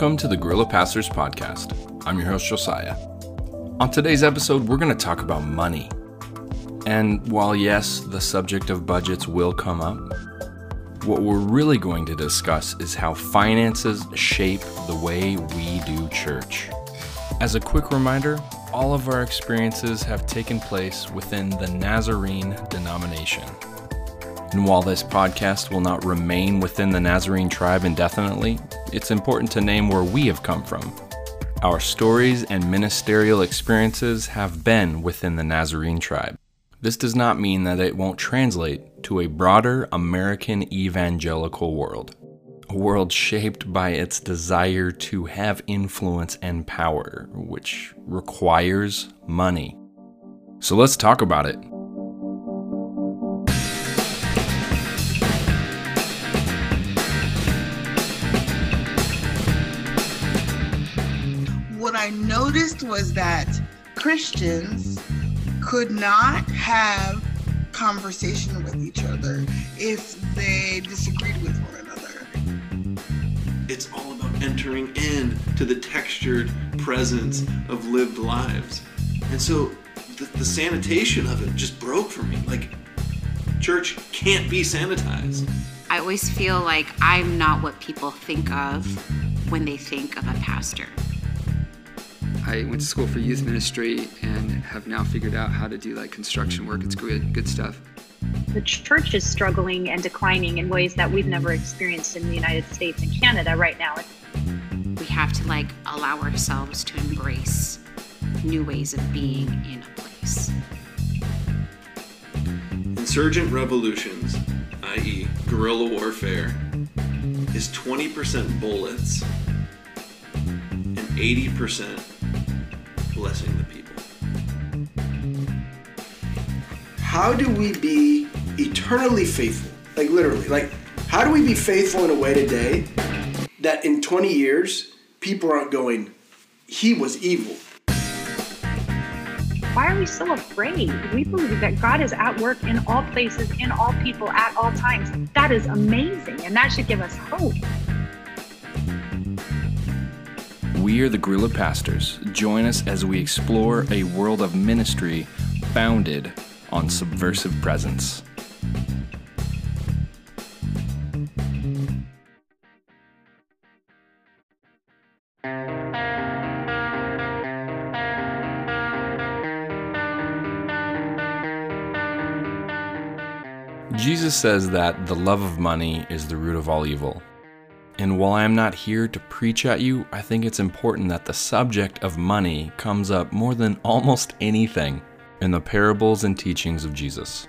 Welcome to the Guerrilla Pastors Podcast. I'm your host, Josiah. On today's episode, we're going to talk about money. And while, yes, the subject of budgets will come up, what we're really going to discuss is how finances shape the way we do church. As a quick reminder, all of our experiences have taken place within the Nazarene denomination. And while this podcast will not remain within the Nazarene tribe indefinitely, it's important to name where we have come from. Our stories and ministerial experiences have been within the Nazarene tribe. This does not mean that it won't translate to a broader American evangelical world. A world shaped by its desire to have influence and power, which requires money. So let's talk about it. Noticed was that Christians could not have conversation with each other if they disagreed with one another. It's all about entering in to the textured presence of lived lives. And so the, the sanitation of it just broke for me. Like, church can't be sanitized. I always feel like I'm not what people think of when they think of a pastor. I went to school for youth ministry and have now figured out how to do like construction work. It's good, good stuff. The church is struggling and declining in ways that we've never experienced in the United States and Canada right now. We have to like allow ourselves to embrace new ways of being in a place. Insurgent revolutions, i.e., guerrilla warfare, is 20% bullets and 80% blessing the people. How do we be eternally faithful? Like literally, like how do we be faithful in a way today that in 20 years people aren't going, he was evil? Why are we so afraid? We believe that God is at work in all places, in all people, at all times. That is amazing, and that should give us hope. We are the Guerrilla Pastors. Join us as we explore a world of ministry founded on subversive presence. Jesus says that the love of money is the root of all evil. And while I am not here to preach at you, I think it's important that the subject of money comes up more than almost anything in the parables and teachings of Jesus.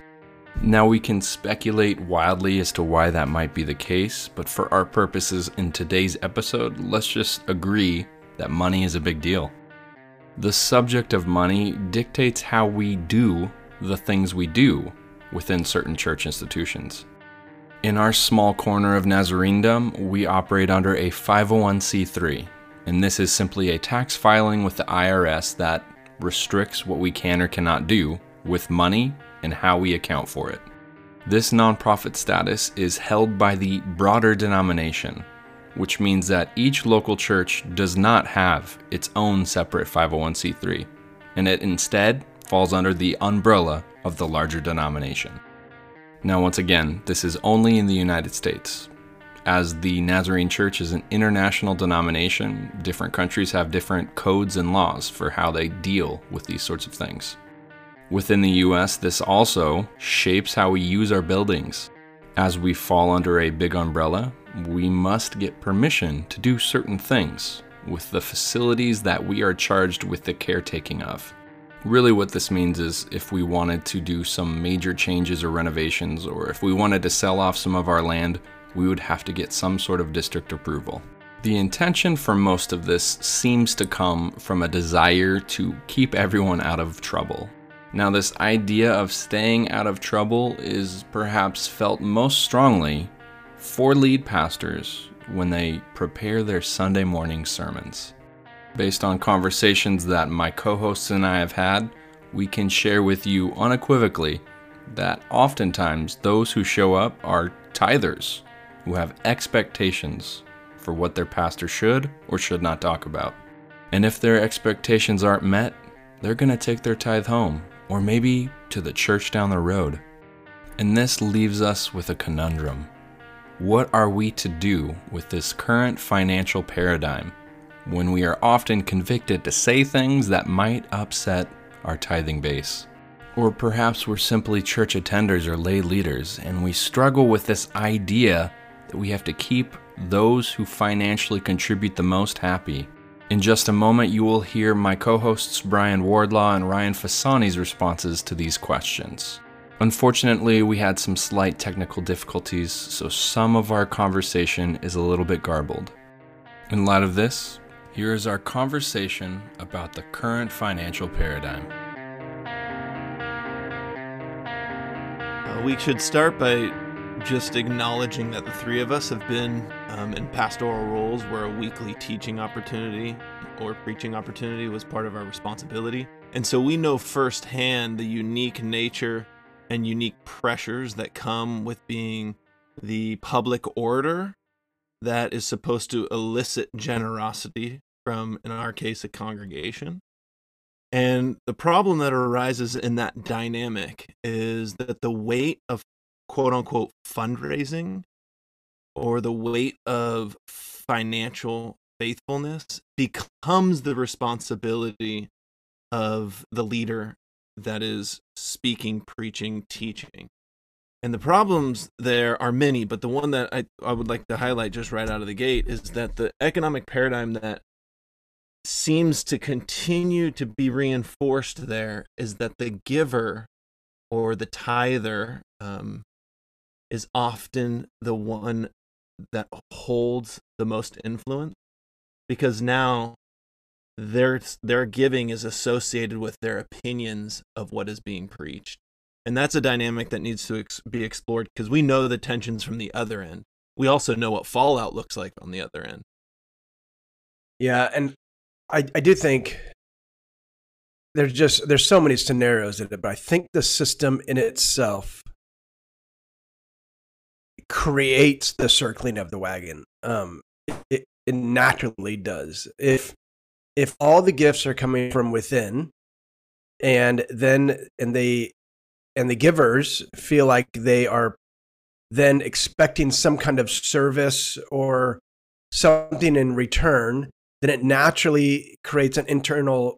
Now, we can speculate wildly as to why that might be the case, but for our purposes in today's episode, let's just agree that money is a big deal. The subject of money dictates how we do the things we do within certain church institutions. In our small corner of Nazarenedom, we operate under a 501c3, and this is simply a tax filing with the IRS that restricts what we can or cannot do with money and how we account for it. This nonprofit status is held by the broader denomination, which means that each local church does not have its own separate 501c3, and it instead falls under the umbrella of the larger denomination. Now, once again, this is only in the United States. As the Nazarene Church is an international denomination, different countries have different codes and laws for how they deal with these sorts of things. Within the US, this also shapes how we use our buildings. As we fall under a big umbrella, we must get permission to do certain things with the facilities that we are charged with the caretaking of. Really, what this means is if we wanted to do some major changes or renovations, or if we wanted to sell off some of our land, we would have to get some sort of district approval. The intention for most of this seems to come from a desire to keep everyone out of trouble. Now, this idea of staying out of trouble is perhaps felt most strongly for lead pastors when they prepare their Sunday morning sermons. Based on conversations that my co hosts and I have had, we can share with you unequivocally that oftentimes those who show up are tithers who have expectations for what their pastor should or should not talk about. And if their expectations aren't met, they're going to take their tithe home, or maybe to the church down the road. And this leaves us with a conundrum. What are we to do with this current financial paradigm when we are often convicted to say things that might upset our tithing base? Or perhaps we're simply church attenders or lay leaders and we struggle with this idea that we have to keep those who financially contribute the most happy. In just a moment, you will hear my co hosts Brian Wardlaw and Ryan Fasani's responses to these questions. Unfortunately, we had some slight technical difficulties, so some of our conversation is a little bit garbled. In light of this, here is our conversation about the current financial paradigm. Uh, we should start by just acknowledging that the three of us have been um, in pastoral roles where a weekly teaching opportunity or preaching opportunity was part of our responsibility. And so we know firsthand the unique nature and unique pressures that come with being the public order that is supposed to elicit generosity from, in our case, a congregation. And the problem that arises in that dynamic is that the weight of quote unquote fundraising or the weight of financial faithfulness becomes the responsibility of the leader that is speaking, preaching, teaching. And the problems there are many, but the one that I, I would like to highlight just right out of the gate is that the economic paradigm that seems to continue to be reinforced there is that the giver or the tither um, is often the one that holds the most influence because now their their giving is associated with their opinions of what is being preached and that's a dynamic that needs to ex- be explored because we know the tensions from the other end. We also know what fallout looks like on the other end. Yeah and i i do think there's just there's so many scenarios in it but i think the system in itself creates the circling of the wagon. Um it, it naturally does. If if all the gifts are coming from within and then and they and the givers feel like they are then expecting some kind of service or something in return then it naturally creates an internal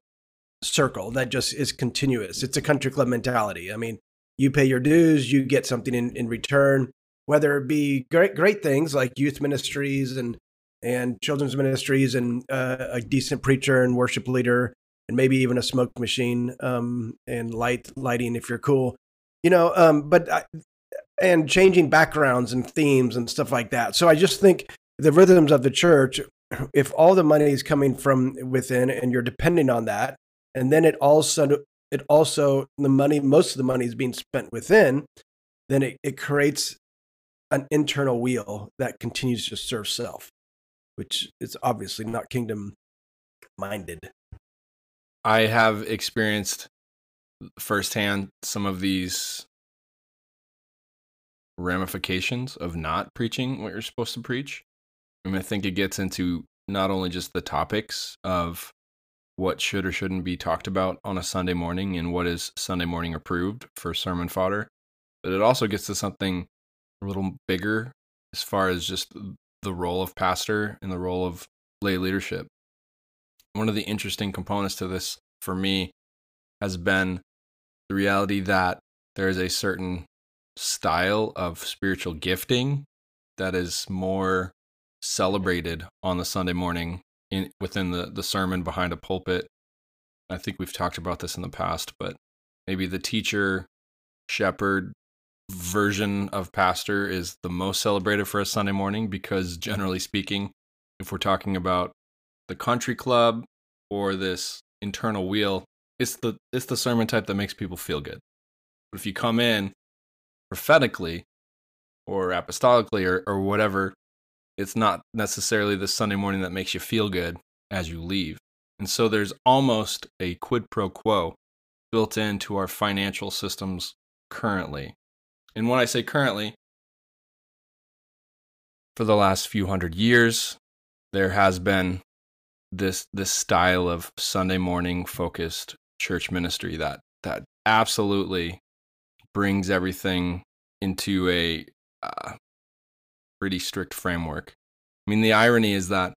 circle that just is continuous. It's a country club mentality. I mean you pay your dues you get something in, in return whether it be great great things like youth ministries and and children's ministries and uh, a decent preacher and worship leader and maybe even a smoke machine um, and light lighting if you're cool you know um, but I, and changing backgrounds and themes and stuff like that so i just think the rhythms of the church if all the money is coming from within and you're depending on that and then it also it also the money most of the money is being spent within then it, it creates an internal wheel that continues to serve self which is obviously not kingdom minded. I have experienced firsthand some of these ramifications of not preaching what you're supposed to preach. I mean, I think it gets into not only just the topics of what should or shouldn't be talked about on a Sunday morning and what is Sunday morning approved for sermon fodder, but it also gets to something a little bigger as far as just the role of pastor and the role of lay leadership. One of the interesting components to this for me has been the reality that there is a certain style of spiritual gifting that is more celebrated on the Sunday morning in within the, the sermon behind a pulpit. I think we've talked about this in the past, but maybe the teacher, shepherd, version of pastor is the most celebrated for a Sunday morning because generally speaking, if we're talking about the country club or this internal wheel, it's the it's the sermon type that makes people feel good. But if you come in prophetically or apostolically or, or whatever, it's not necessarily the Sunday morning that makes you feel good as you leave. And so there's almost a quid pro quo built into our financial systems currently and when I say currently, for the last few hundred years, there has been this this style of Sunday morning focused church ministry that that absolutely brings everything into a uh, pretty strict framework. I mean, the irony is that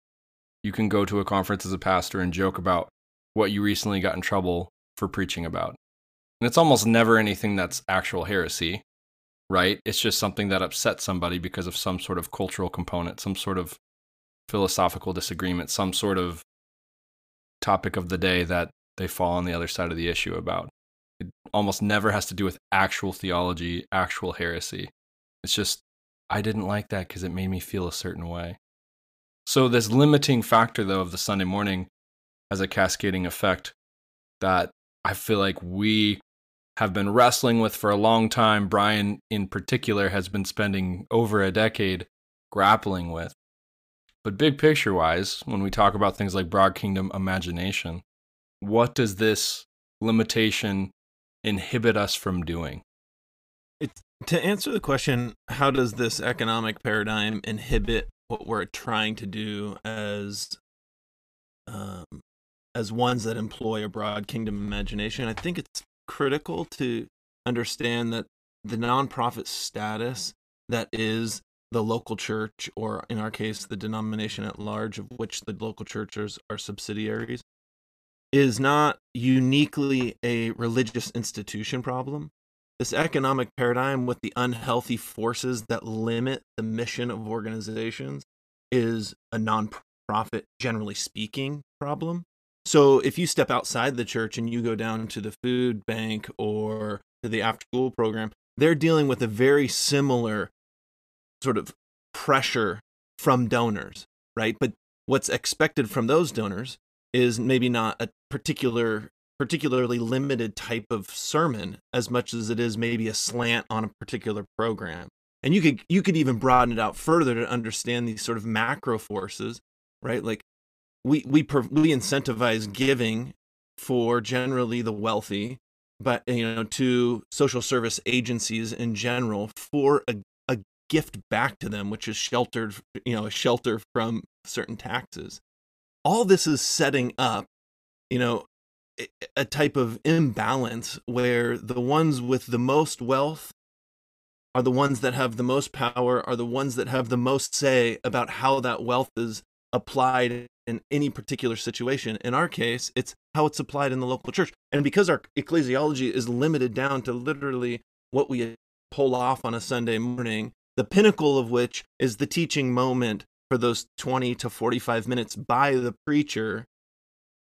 you can go to a conference as a pastor and joke about what you recently got in trouble for preaching about. And it's almost never anything that's actual heresy, right? It's just something that upsets somebody because of some sort of cultural component, some sort of philosophical disagreement, some sort of topic of the day that they fall on the other side of the issue about. It almost never has to do with actual theology, actual heresy. It's just, I didn't like that because it made me feel a certain way. So, this limiting factor, though, of the Sunday morning has a cascading effect that I feel like we have been wrestling with for a long time. Brian, in particular, has been spending over a decade grappling with. But big picture wise, when we talk about things like broad kingdom imagination, what does this limitation inhibit us from doing? To answer the question, how does this economic paradigm inhibit what we're trying to do as um, as ones that employ a broad kingdom imagination? I think it's critical to understand that the nonprofit status that is the local church, or in our case, the denomination at large, of which the local churches are subsidiaries, is not uniquely a religious institution problem. This economic paradigm with the unhealthy forces that limit the mission of organizations is a nonprofit, generally speaking, problem. So if you step outside the church and you go down to the food bank or to the after school program, they're dealing with a very similar sort of pressure from donors, right? But what's expected from those donors is maybe not a particular particularly limited type of sermon as much as it is maybe a slant on a particular program. And you could you could even broaden it out further to understand these sort of macro forces right? Like we we we incentivize giving for generally the wealthy but you know to social service agencies in general for a, a gift back to them which is sheltered you know a shelter from certain taxes. All this is setting up you know a type of imbalance where the ones with the most wealth are the ones that have the most power, are the ones that have the most say about how that wealth is applied in any particular situation. In our case, it's how it's applied in the local church. And because our ecclesiology is limited down to literally what we pull off on a Sunday morning, the pinnacle of which is the teaching moment for those 20 to 45 minutes by the preacher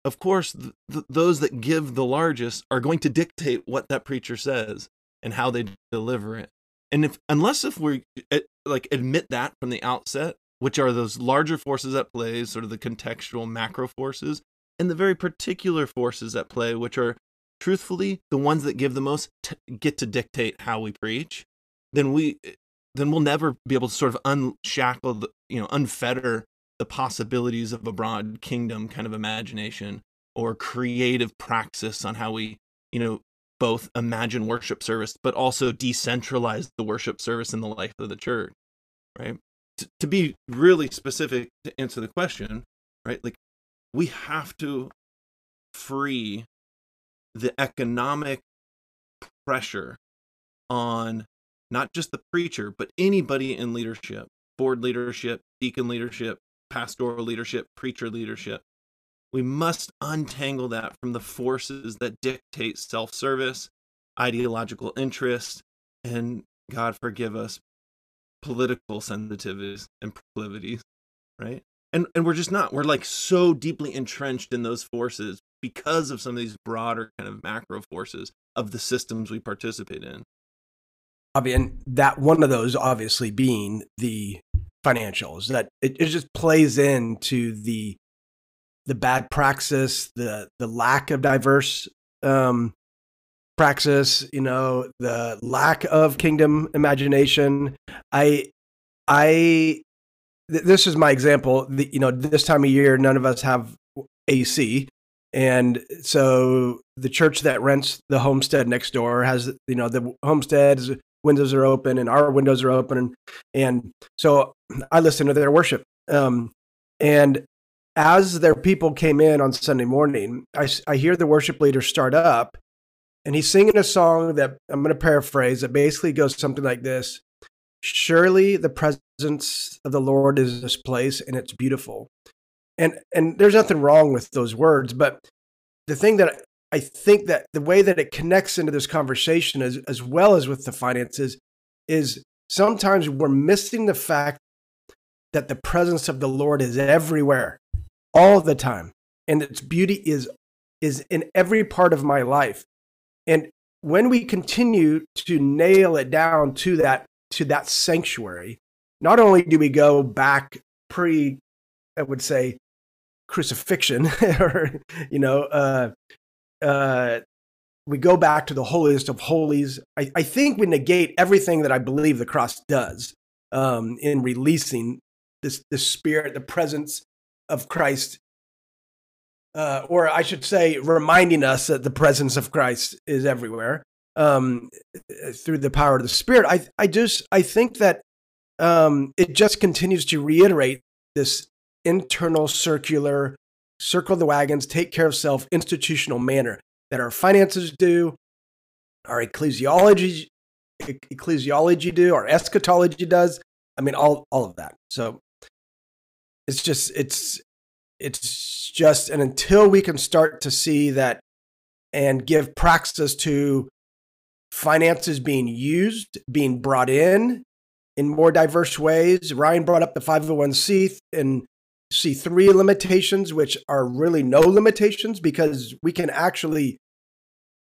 of course, th- th- those that give the largest are going to dictate what that preacher says and how they deliver it. And if unless if we eh, like admit that from the outset, which are those larger forces at play, sort of the contextual macro forces, and the very particular forces at play, which are truthfully the ones that give the most t- get to dictate how we preach, then we eh, then we'll never be able to sort of unshackle the you know unfetter the possibilities of a broad kingdom kind of imagination or creative praxis on how we, you know, both imagine worship service, but also decentralize the worship service in the life of the church, right? To, to be really specific to answer the question, right? Like, we have to free the economic pressure on not just the preacher, but anybody in leadership, board leadership, deacon leadership, pastoral leadership, preacher leadership. We must untangle that from the forces that dictate self service, ideological interest, and God forgive us, political sensitivities and proclivities, right? And, and we're just not. We're like so deeply entrenched in those forces because of some of these broader kind of macro forces of the systems we participate in. And that one of those obviously being the financials that it, it just plays into the the bad praxis the the lack of diverse um praxis you know the lack of kingdom imagination. I i th- this is my example the, you know this time of year none of us have ac and so the church that rents the homestead next door has you know the homestead windows are open and our windows are open and, and so i listen to their worship um, And as their people came in on Sunday morning, I, I hear the worship leader start up and he's singing a song that I'm going to paraphrase that basically goes something like this Surely the presence of the Lord is this place and it's beautiful. And, and there's nothing wrong with those words, but the thing that I think that the way that it connects into this conversation as, as well as with the finances is sometimes we're missing the fact that the presence of the Lord is everywhere all the time and its beauty is is in every part of my life. And when we continue to nail it down to that to that sanctuary not only do we go back pre i would say crucifixion or you know uh uh we go back to the holiest of holies i, I think we negate everything that i believe the cross does um, in releasing this the spirit the presence of Christ, uh, or I should say, reminding us that the presence of Christ is everywhere um, through the power of the Spirit. I, I just, I think that um, it just continues to reiterate this internal circular circle the wagons, take care of self, institutional manner that our finances do, our ecclesiology, ecclesiology do, our eschatology does. I mean, all all of that. So it's just it's it's just and until we can start to see that and give praxis to finances being used being brought in in more diverse ways ryan brought up the 501c and c3 limitations which are really no limitations because we can actually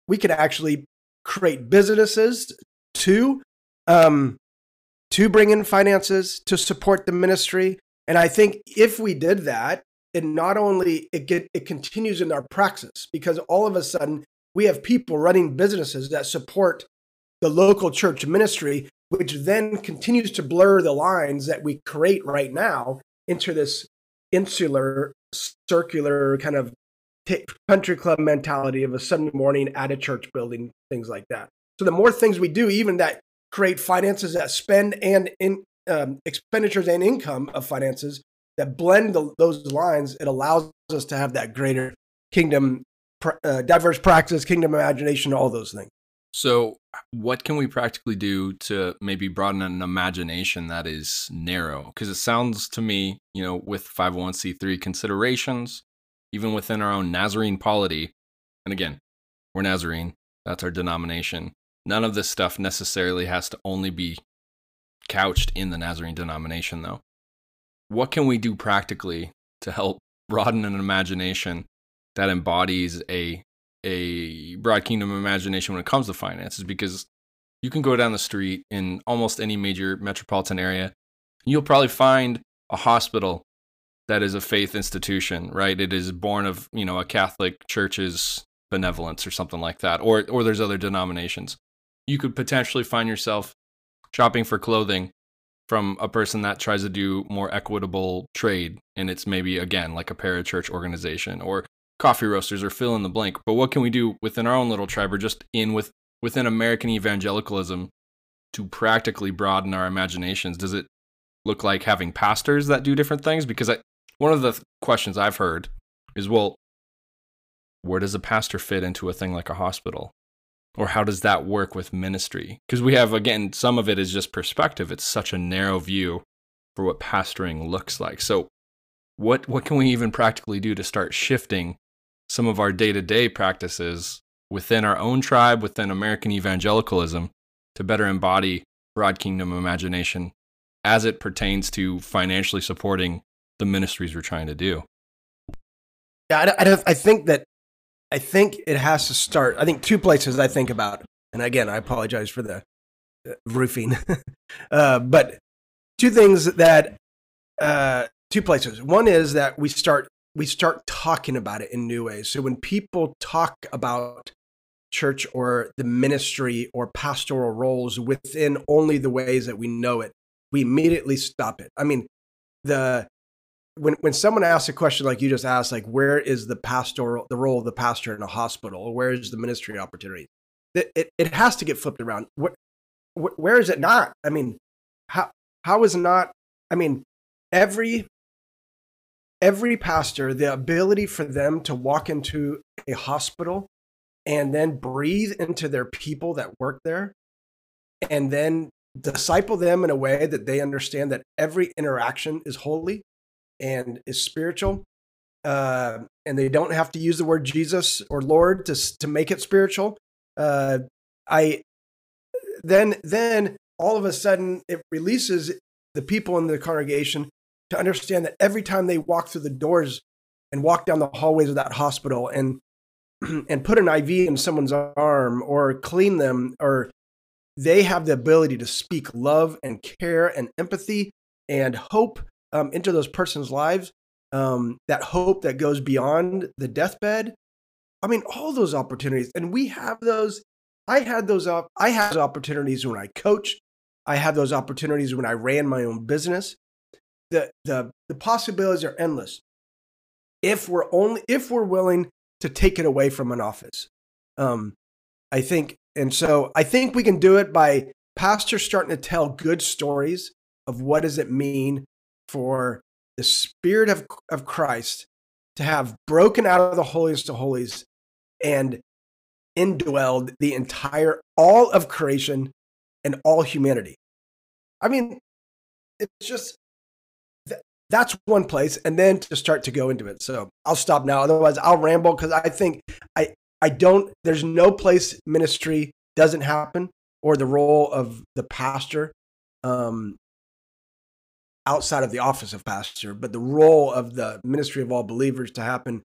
we can actually create businesses to um to bring in finances to support the ministry. And I think if we did that, it not only it get it continues in our praxis because all of a sudden we have people running businesses that support the local church ministry, which then continues to blur the lines that we create right now into this insular, circular kind of t- country club mentality of a Sunday morning at a church building, things like that. So the more things we do, even that create finances that spend and in, um, expenditures and income of finances that blend the, those lines, it allows us to have that greater kingdom, uh, diverse practice, kingdom imagination, all those things. So, what can we practically do to maybe broaden an imagination that is narrow? Because it sounds to me, you know, with 501c3 considerations, even within our own Nazarene polity, and again, we're Nazarene, that's our denomination. None of this stuff necessarily has to only be couched in the Nazarene denomination, though. What can we do practically to help broaden an imagination that embodies a a broad kingdom of imagination when it comes to finances? Because you can go down the street in almost any major metropolitan area, you'll probably find a hospital that is a faith institution, right? It is born of, you know, a Catholic church's benevolence or something like that, or or there's other denominations. You could potentially find yourself shopping for clothing from a person that tries to do more equitable trade and it's maybe again like a parachurch organization or coffee roasters or fill in the blank but what can we do within our own little tribe or just in with within american evangelicalism to practically broaden our imaginations does it look like having pastors that do different things because I, one of the th- questions i've heard is well where does a pastor fit into a thing like a hospital or how does that work with ministry? Because we have, again, some of it is just perspective. It's such a narrow view for what pastoring looks like. So, what, what can we even practically do to start shifting some of our day to day practices within our own tribe, within American evangelicalism, to better embody broad kingdom imagination as it pertains to financially supporting the ministries we're trying to do? Yeah, I, I, I think that I think it has to start. I think two places I think about, and again, I apologize for the uh, roofing, uh, but two things that uh, two places. One is that we start we start talking about it in new ways. So when people talk about church or the ministry or pastoral roles within only the ways that we know it, we immediately stop it. I mean, the when when someone asks a question like you just asked, like where is the pastoral the role of the pastor in a hospital, or where is the ministry opportunity? It it, it has to get flipped around. Where, where is it not? I mean, how how is not? I mean, every every pastor the ability for them to walk into a hospital and then breathe into their people that work there and then disciple them in a way that they understand that every interaction is holy and is spiritual uh, and they don't have to use the word jesus or lord to, to make it spiritual uh, i then then all of a sudden it releases the people in the congregation to understand that every time they walk through the doors and walk down the hallways of that hospital and and put an IV in someone's arm or clean them or they have the ability to speak love and care and empathy and hope um, into those person's lives um, that hope that goes beyond the deathbed. I mean all those opportunities and we have those. I had those up i had those opportunities when i coached. I had those opportunities when i ran my own business the the the possibilities are endless. If we're only if we're willing to take it away from an office um i think and so i think we can do it by pastors starting to tell good stories of what does it mean for the spirit of of christ to have broken out of the holiest of holies and indwelled the entire all of creation and all humanity. I mean it's just that's one place and then to start to go into it. So i'll stop now. Otherwise i'll ramble because i think i i don't there's no place ministry doesn't happen or the role of the pastor um outside of the office of pastor but the role of the ministry of all believers to happen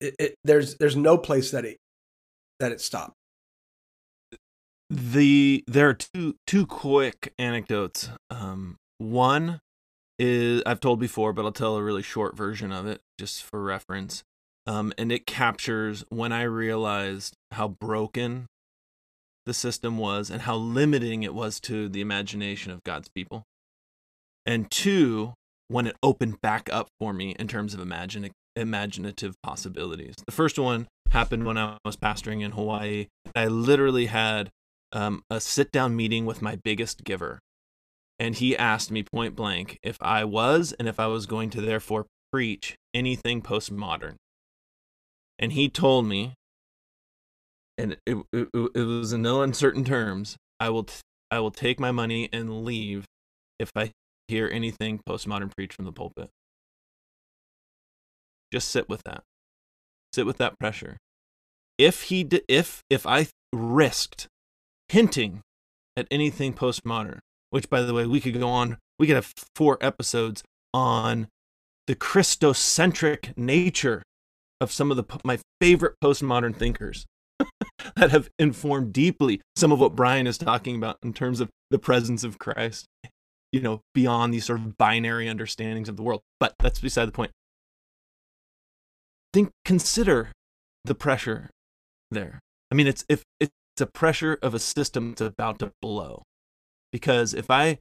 it, it, there's there's no place that it that it stopped. The there are two two quick anecdotes. Um one is I've told before, but I'll tell a really short version of it just for reference. Um, and it captures when I realized how broken the system was and how limiting it was to the imagination of God's people. And two, when it opened back up for me in terms of imagine, imaginative possibilities. The first one happened when I was pastoring in Hawaii. I literally had um, a sit down meeting with my biggest giver and he asked me point blank if I was and if I was going to therefore preach anything postmodern. And he told me, and it, it, it was in no uncertain terms, I will, t- I will take my money and leave if I hear anything postmodern preached from the pulpit. Just sit with that. Sit with that pressure. If he di- if if I risked hinting at anything postmodern, which by the way we could go on we could have four episodes on the christocentric nature of some of the my favorite postmodern thinkers that have informed deeply some of what Brian is talking about in terms of the presence of Christ you know beyond these sort of binary understandings of the world. But that's beside the point. Think consider the pressure there. I mean it's if it's a pressure of a system that's about to blow because if I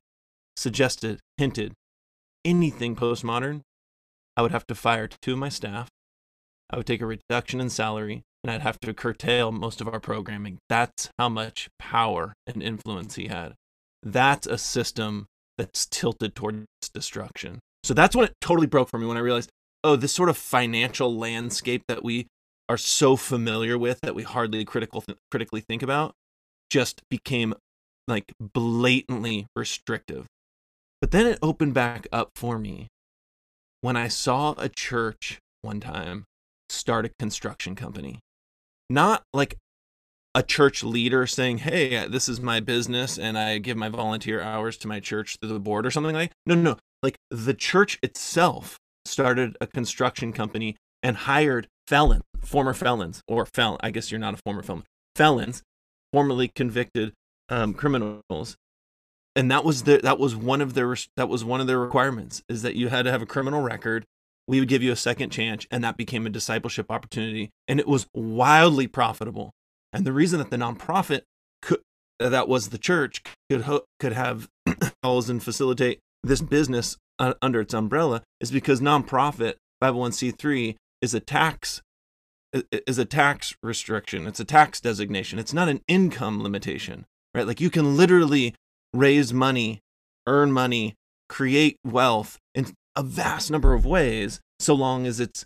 suggested, hinted anything postmodern, I would have to fire two of my staff. I would take a reduction in salary and I'd have to curtail most of our programming. That's how much power and influence he had. That's a system that's tilted towards destruction. So that's when it totally broke for me when I realized, oh, this sort of financial landscape that we are so familiar with that we hardly critical th- critically think about just became like blatantly restrictive. But then it opened back up for me when I saw a church one time start a construction company. Not like a church leader saying, "Hey, uh, this is my business and I give my volunteer hours to my church through the board or something like." No, no, no. Like the church itself started a construction company and hired felons, former felons or felon, I guess you're not a former felon. Felons, formerly convicted um, criminals, and that was the that was one of their that was one of their requirements is that you had to have a criminal record. We would give you a second chance, and that became a discipleship opportunity, and it was wildly profitable. And the reason that the nonprofit could uh, that was the church could ho- could have and facilitate this business uh, under its umbrella is because nonprofit 501c3 is a tax is a tax restriction. It's a tax designation. It's not an income limitation right? Like you can literally raise money, earn money, create wealth, in a vast number of ways, so long as it's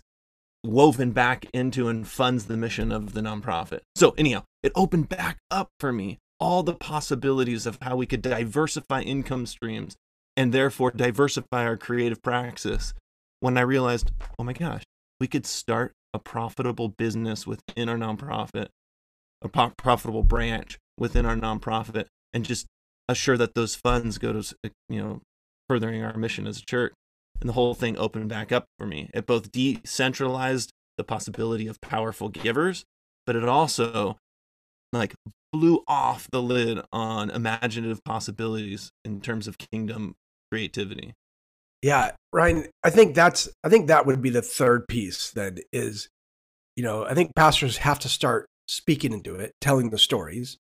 woven back into and funds the mission of the nonprofit. So, anyhow, it opened back up for me all the possibilities of how we could diversify income streams and therefore diversify our creative praxis when I realized, oh my gosh, we could start a profitable business within our nonprofit, a profitable branch within our nonprofit, and just assure that those funds go to, uh, you know, furthering our mission as a church. And the whole thing opened back up for me. It both decentralized the possibility of powerful givers, but it also like blew off the lid on imaginative possibilities in terms of kingdom creativity. Yeah, Ryan, I think that's I think that would be the third piece that is you know, I think pastors have to start speaking into it, telling the stories.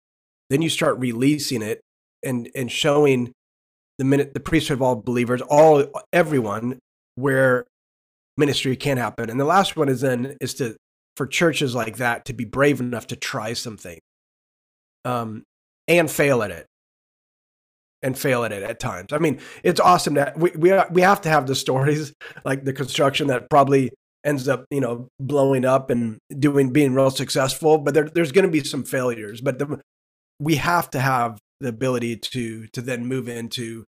Then you start releasing it and and showing the minute the priesthood of all believers, all everyone where ministry can happen. And the last one is then is to for churches like that to be brave enough to try something. Um and fail at it and fail at it at times. I mean, it's awesome that we we we have to have the stories like the construction that probably ends up you know blowing up and doing being real successful, but there, there's going to be some failures. But the, we have to have the ability to to then move into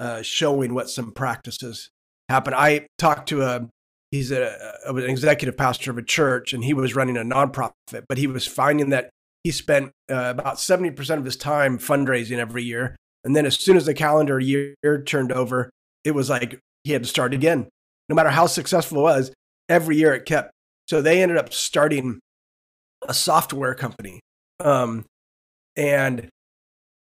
uh, showing what some practices happen. I talked to a he's a, a, an executive pastor of a church and he was running a nonprofit, but he was finding that he spent uh, about 70% of his time fundraising every year and then as soon as the calendar year turned over, it was like he had to start again. No matter how successful it was, every year it kept. So they ended up starting a software company. Um, and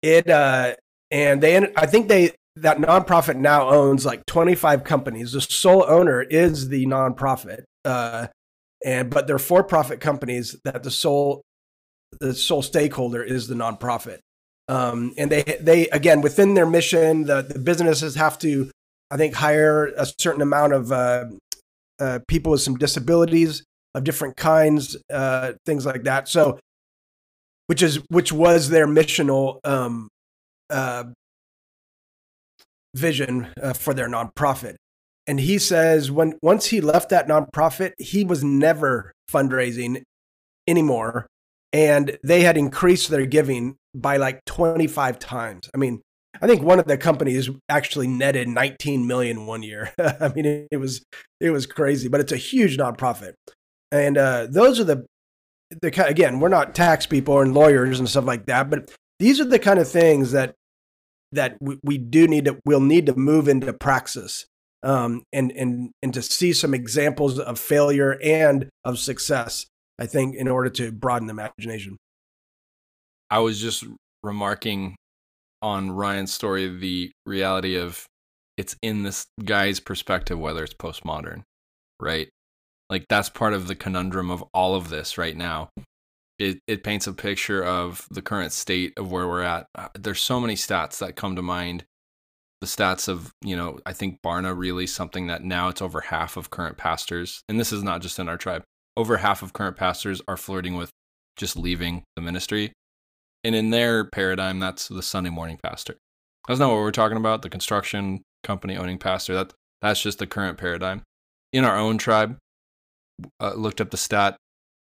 it, uh, and they, I think they, that nonprofit now owns like 25 companies. The sole owner is the nonprofit. Uh, and, but they're for profit companies that the sole, the sole stakeholder is the nonprofit. Um, and they they again within their mission, the, the businesses have to, I think, hire a certain amount of uh, uh, people with some disabilities of different kinds, uh, things like that. So, which is which was their missional um, uh, vision uh, for their nonprofit. And he says when once he left that nonprofit, he was never fundraising anymore and they had increased their giving by like 25 times. I mean, I think one of the companies actually netted 19 million one year. I mean, it, it, was it was crazy, but it's a huge nonprofit. And uh, those are the the again, we're not tax people and lawyers and stuff like that, but these are the kind of things that that we, we do need to we'll need to move into praxis um, and and and to see some examples of failure and of success I think, in order to broaden the imagination. I was just remarking on Ryan's story the reality of it's in this guy's perspective, whether it's postmodern, right? Like that's part of the conundrum of all of this right now. It it paints a picture of the current state of where we're at. Uh, there's so many stats that come to mind. The stats of, you know, I think Barna really something that now it's over half of current pastors, and this is not just in our tribe, over half of current pastors are flirting with just leaving the ministry. And in their paradigm, that's the Sunday morning pastor. That's not what we're talking about. The construction company owning pastor. That that's just the current paradigm. In our own tribe, uh, looked up the stat.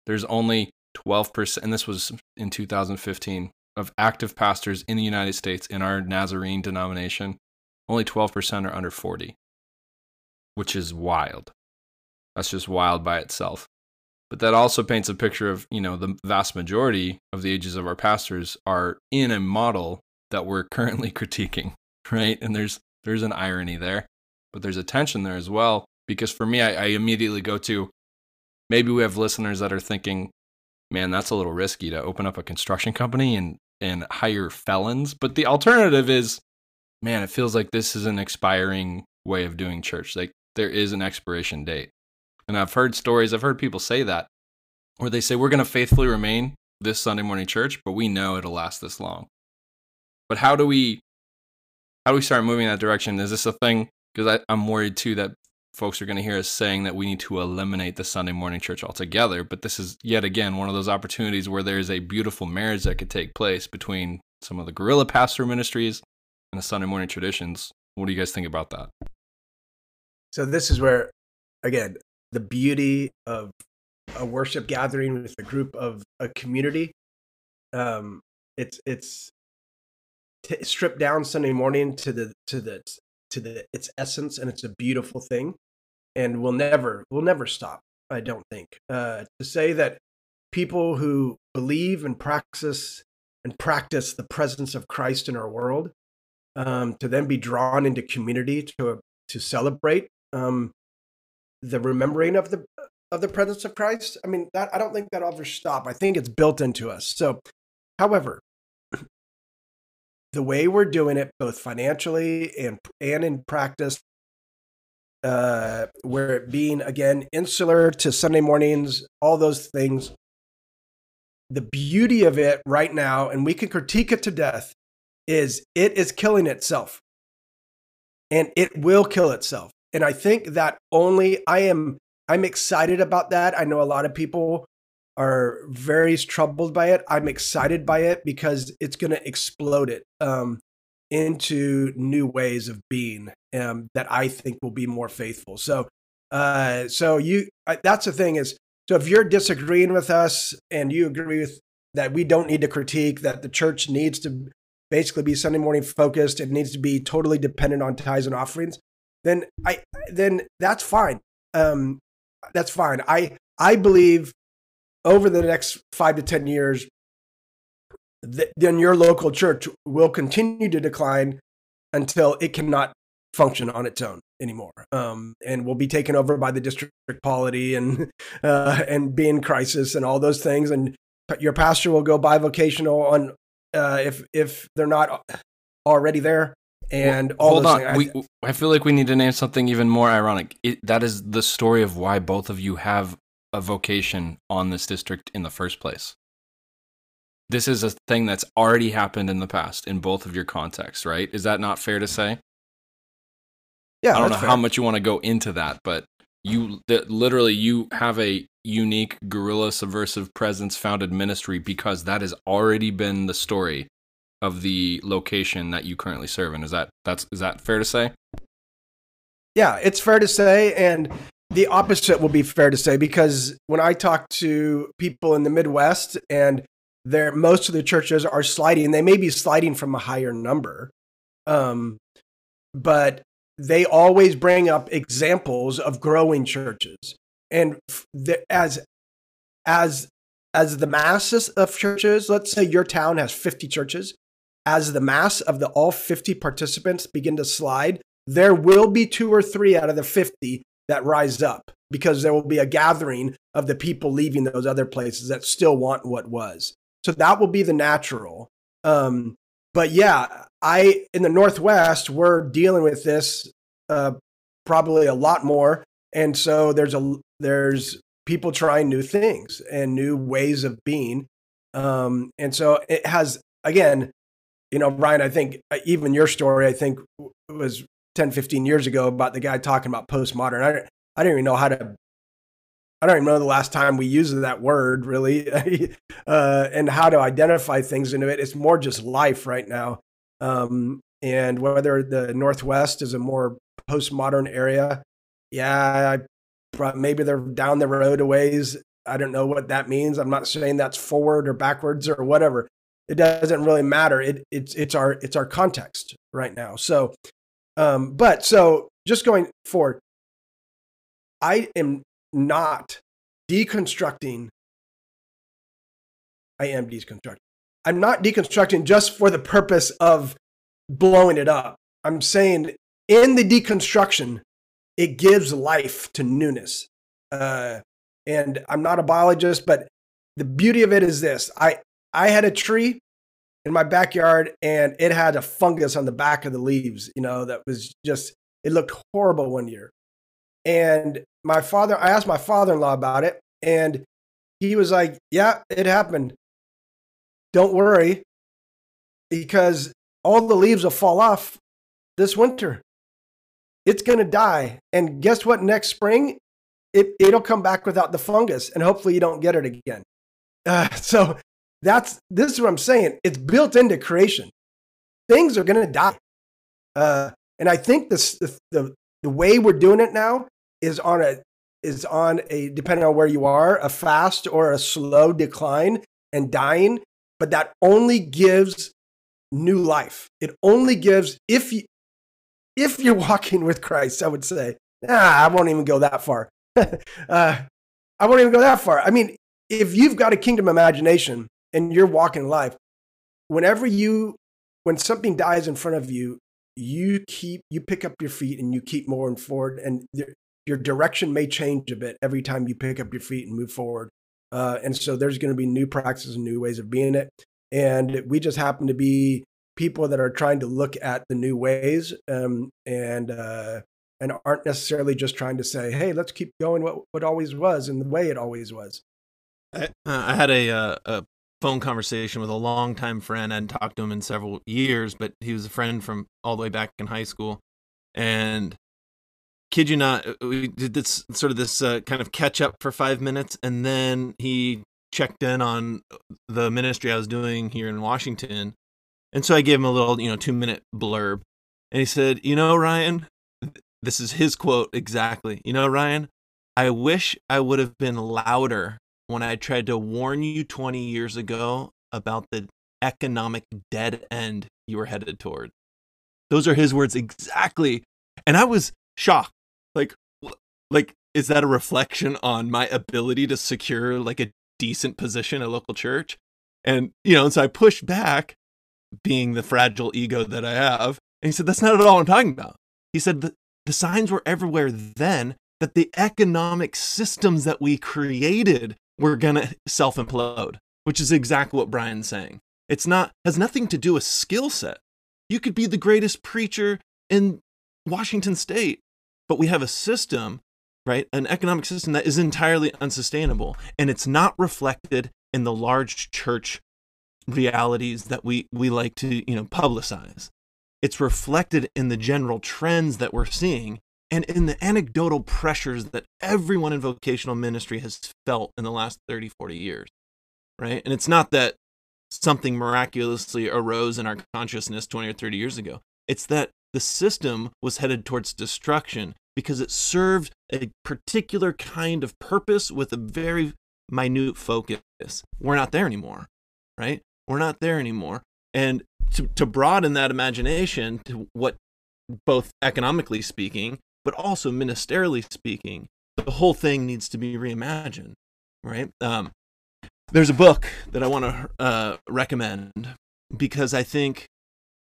There's only 12%, and this was in 2015, of active pastors in the United States in our Nazarene denomination. Only 12% are under 40, which is wild. That's just wild by itself. But that also paints a picture of, you know, the vast majority of the ages of our pastors are in a model that we're currently critiquing, right? And there's there's an irony there, but there's a tension there as well. Because for me, I, I immediately go to maybe we have listeners that are thinking, man, that's a little risky to open up a construction company and and hire felons. But the alternative is, man, it feels like this is an expiring way of doing church. Like there is an expiration date. And I've heard stories, I've heard people say that, where they say, we're going to faithfully remain this Sunday morning church, but we know it'll last this long. But how do we, how do we start moving in that direction? Is this a thing? Because I'm worried too that folks are going to hear us saying that we need to eliminate the Sunday morning church altogether. But this is yet again one of those opportunities where there's a beautiful marriage that could take place between some of the guerrilla pastor ministries and the Sunday morning traditions. What do you guys think about that? So this is where, again, the beauty of a worship gathering with a group of a community. Um, it's it's t- stripped down Sunday morning to the to the to the its essence, and it's a beautiful thing, and we'll never we'll never stop. I don't think uh, to say that people who believe and practice and practice the presence of Christ in our world um, to then be drawn into community to to celebrate um, the remembering of the of the presence of Christ. I mean, that I don't think that'll ever stop. I think it's built into us. So, however, the way we're doing it, both financially and and in practice, uh, where it being again insular to Sunday mornings, all those things. The beauty of it right now, and we can critique it to death, is it is killing itself, and it will kill itself. And I think that only I am I'm excited about that. I know a lot of people are very troubled by it. I'm excited by it because it's going to explode it um, into new ways of being um, that I think will be more faithful. So, uh, so you that's the thing is so if you're disagreeing with us and you agree with that we don't need to critique that the church needs to basically be Sunday morning focused, it needs to be totally dependent on tithes and offerings, then I then that's fine. Um, that's fine. I I believe over the next five to ten years, th- then your local church will continue to decline until it cannot function on its own anymore, um, and will be taken over by the district polity and uh, and be in crisis and all those things. And your pastor will go bivocational on uh, if if they're not already there. And well, hold on, things. we, I feel like we need to name something even more ironic. It, that is the story of why both of you have a vocation on this district in the first place. This is a thing that's already happened in the past in both of your contexts, right? Is that not fair to say? Yeah, I don't know fair. how much you want to go into that, but you that literally you have a unique guerrilla subversive presence founded ministry because that has already been the story of the location that you currently serve in. Is that that's is that fair to say? Yeah, it's fair to say, and the opposite will be fair to say because when I talk to people in the Midwest and there most of the churches are sliding, they may be sliding from a higher number, um, but they always bring up examples of growing churches, and the, as as as the masses of churches, let's say your town has 50 churches, as the mass of the all 50 participants begin to slide, there will be two or three out of the 50 that rise up because there will be a gathering of the people leaving those other places that still want what was. So that will be the natural. Um, but yeah, I in the Northwest we're dealing with this uh, probably a lot more, and so there's a there's people trying new things and new ways of being, um, and so it has again you know, Ryan, I think uh, even your story, I think was 10, 15 years ago about the guy talking about postmodern. I, I don't even know how to, I don't even know the last time we used that word really, uh, and how to identify things into it. It's more just life right now. Um, and whether the Northwest is a more postmodern area, yeah, I, maybe they're down the road a ways. I don't know what that means. I'm not saying that's forward or backwards or whatever it doesn't really matter. It, it's it's our it's our context right now. So, um, but so just going forward, I am not deconstructing. I am deconstructing. I'm not deconstructing just for the purpose of blowing it up. I'm saying in the deconstruction, it gives life to newness. Uh, and I'm not a biologist, but the beauty of it is this: I I had a tree in my backyard and it had a fungus on the back of the leaves, you know, that was just, it looked horrible one year. And my father, I asked my father in law about it and he was like, Yeah, it happened. Don't worry because all the leaves will fall off this winter. It's going to die. And guess what? Next spring, it, it'll come back without the fungus and hopefully you don't get it again. Uh, so that's this is what I'm saying. It's built into creation. Things are going to die, uh, and I think this, the, the the way we're doing it now is on a is on a depending on where you are a fast or a slow decline and dying but that only gives new life. It only gives if you if you're walking with christ i would say ah, i won't even go that far. Uh, i won't even go that far. I mean if you've got a kingdom imagination and you're walking life whenever you when something dies in front of you you keep you pick up your feet and you keep moving forward and your direction may change a bit every time you pick up your feet and move forward uh, and so there's going to be new practices and new ways of being it and we just happen to be people that are trying to look at the new ways um, and uh, and aren't necessarily just trying to say hey let's keep going what what always was and the way it always was I, uh, I had a, uh, a phone conversation with a longtime friend. I hadn't talked to him in several years, but he was a friend from all the way back in high school. And kid you not, uh, we did this sort of this uh, kind of catch up for five minutes, and then he checked in on the ministry I was doing here in Washington. And so I gave him a little, you know, two minute blurb. And he said, You know, Ryan, this is his quote exactly. You know, Ryan, I wish I would have been louder when I tried to warn you 20 years ago about the economic dead end you were headed toward. Those are his words exactly. And I was shocked. Like, like, is that a reflection on my ability to secure like a decent position at local church? And, you know, and so I pushed back, being the fragile ego that I have. And he said, that's not at all I'm talking about. He said, the, the signs were everywhere then that the economic systems that we created we're going to self implode, which is exactly what Brian's saying. It's not, has nothing to do with skill set. You could be the greatest preacher in Washington state, but we have a system, right? An economic system that is entirely unsustainable. And it's not reflected in the large church realities that we, we like to, you know, publicize. It's reflected in the general trends that we're seeing and in the anecdotal pressures that everyone in vocational ministry has felt in the last 30, 40 years, right? And it's not that something miraculously arose in our consciousness 20 or 30 years ago. It's that the system was headed towards destruction because it served a particular kind of purpose with a very minute focus. We're not there anymore, right? We're not there anymore. And to, to broaden that imagination to what both economically speaking but also ministerially speaking, the whole thing needs to be reimagined, right? Um, there's a book that I want to uh, recommend because I think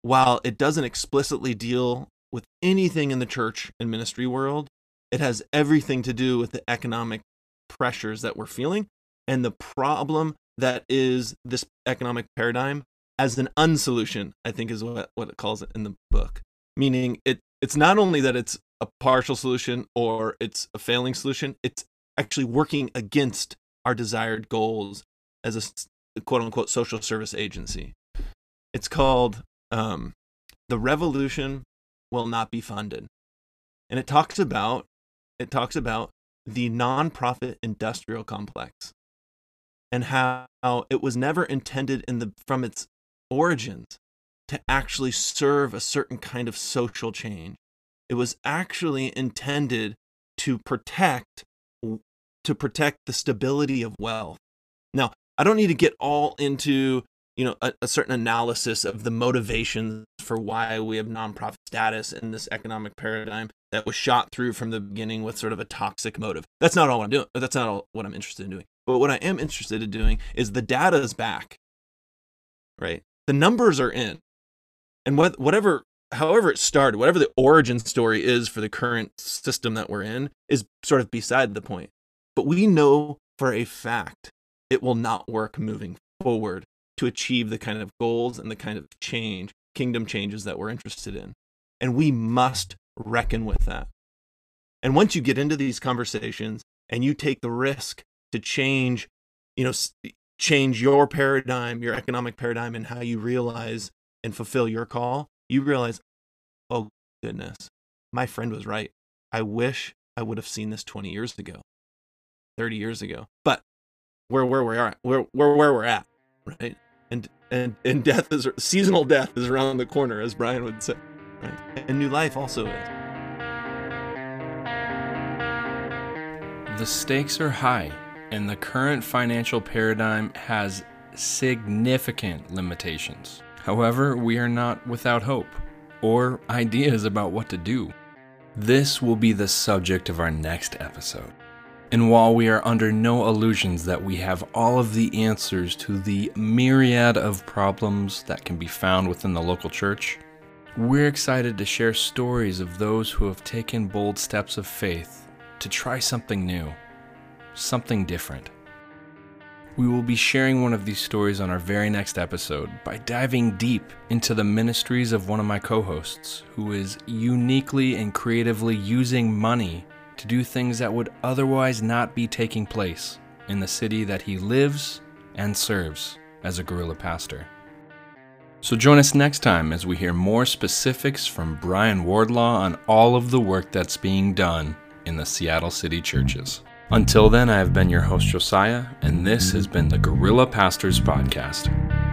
while it doesn't explicitly deal with anything in the church and ministry world, it has everything to do with the economic pressures that we're feeling and the problem that is this economic paradigm as an unsolution, I think is what, what it calls it in the book. Meaning it it's not only that it's a partial solution or it's a failing solution. It's actually working against our desired goals as a quote unquote social service agency. It's called um, The Revolution Will Not Be Funded. And it talks about it talks about the nonprofit industrial complex and how it was never intended in the from its origins to actually serve a certain kind of social change it was actually intended to protect to protect the stability of wealth. Now, I don't need to get all into you know a, a, certain analysis of the motivations for why we have nonprofit status in this economic paradigm that was shot through from the beginning with sort of a toxic motive. That's not all I'm doing. That's not all what I'm interested in doing. But what I am interested in doing is the data is back. Right? The numbers are in. And what, whatever however it started, whatever the origin story is for the current system that we're in, is sort of beside the point. But we know for a fact it will not work moving forward to achieve the kind of goals and the kind of change, kingdom changes that we're interested in. And we must reckon with that. And once you get into these conversations and you take the risk to change, you know, change your paradigm, your economic paradigm, and how you realize and fulfill your call, you realize, oh goodness, my friend was right. I wish I would have seen this 20 years ago, 30 years ago. But where where we are, where where where we're at, right? and and and death is seasonal death is around the corner, as Brian would say, right? And new life also is. The stakes are high, and the current financial paradigm has significant limitations. However, we are not without hope or ideas about what to do. This will be the subject of our next episode. And while we are under no illusions that we have all of the answers to the myriad of problems that can be found within the local church, we're excited to share stories of those who have taken bold steps of faith to try something new, something different. We will be sharing one of these stories on our very next episode by diving deep into the ministries of one of my co hosts who is uniquely and creatively using money to do things that would otherwise not be taking place in the city that he lives and serves as a guerrilla pastor. So join us next time as we hear more specifics from Brian Wardlaw on all of the work that's being done in the Seattle City churches. Until then, I have been your host, Josiah, and this has been the Guerrilla Pastors Podcast.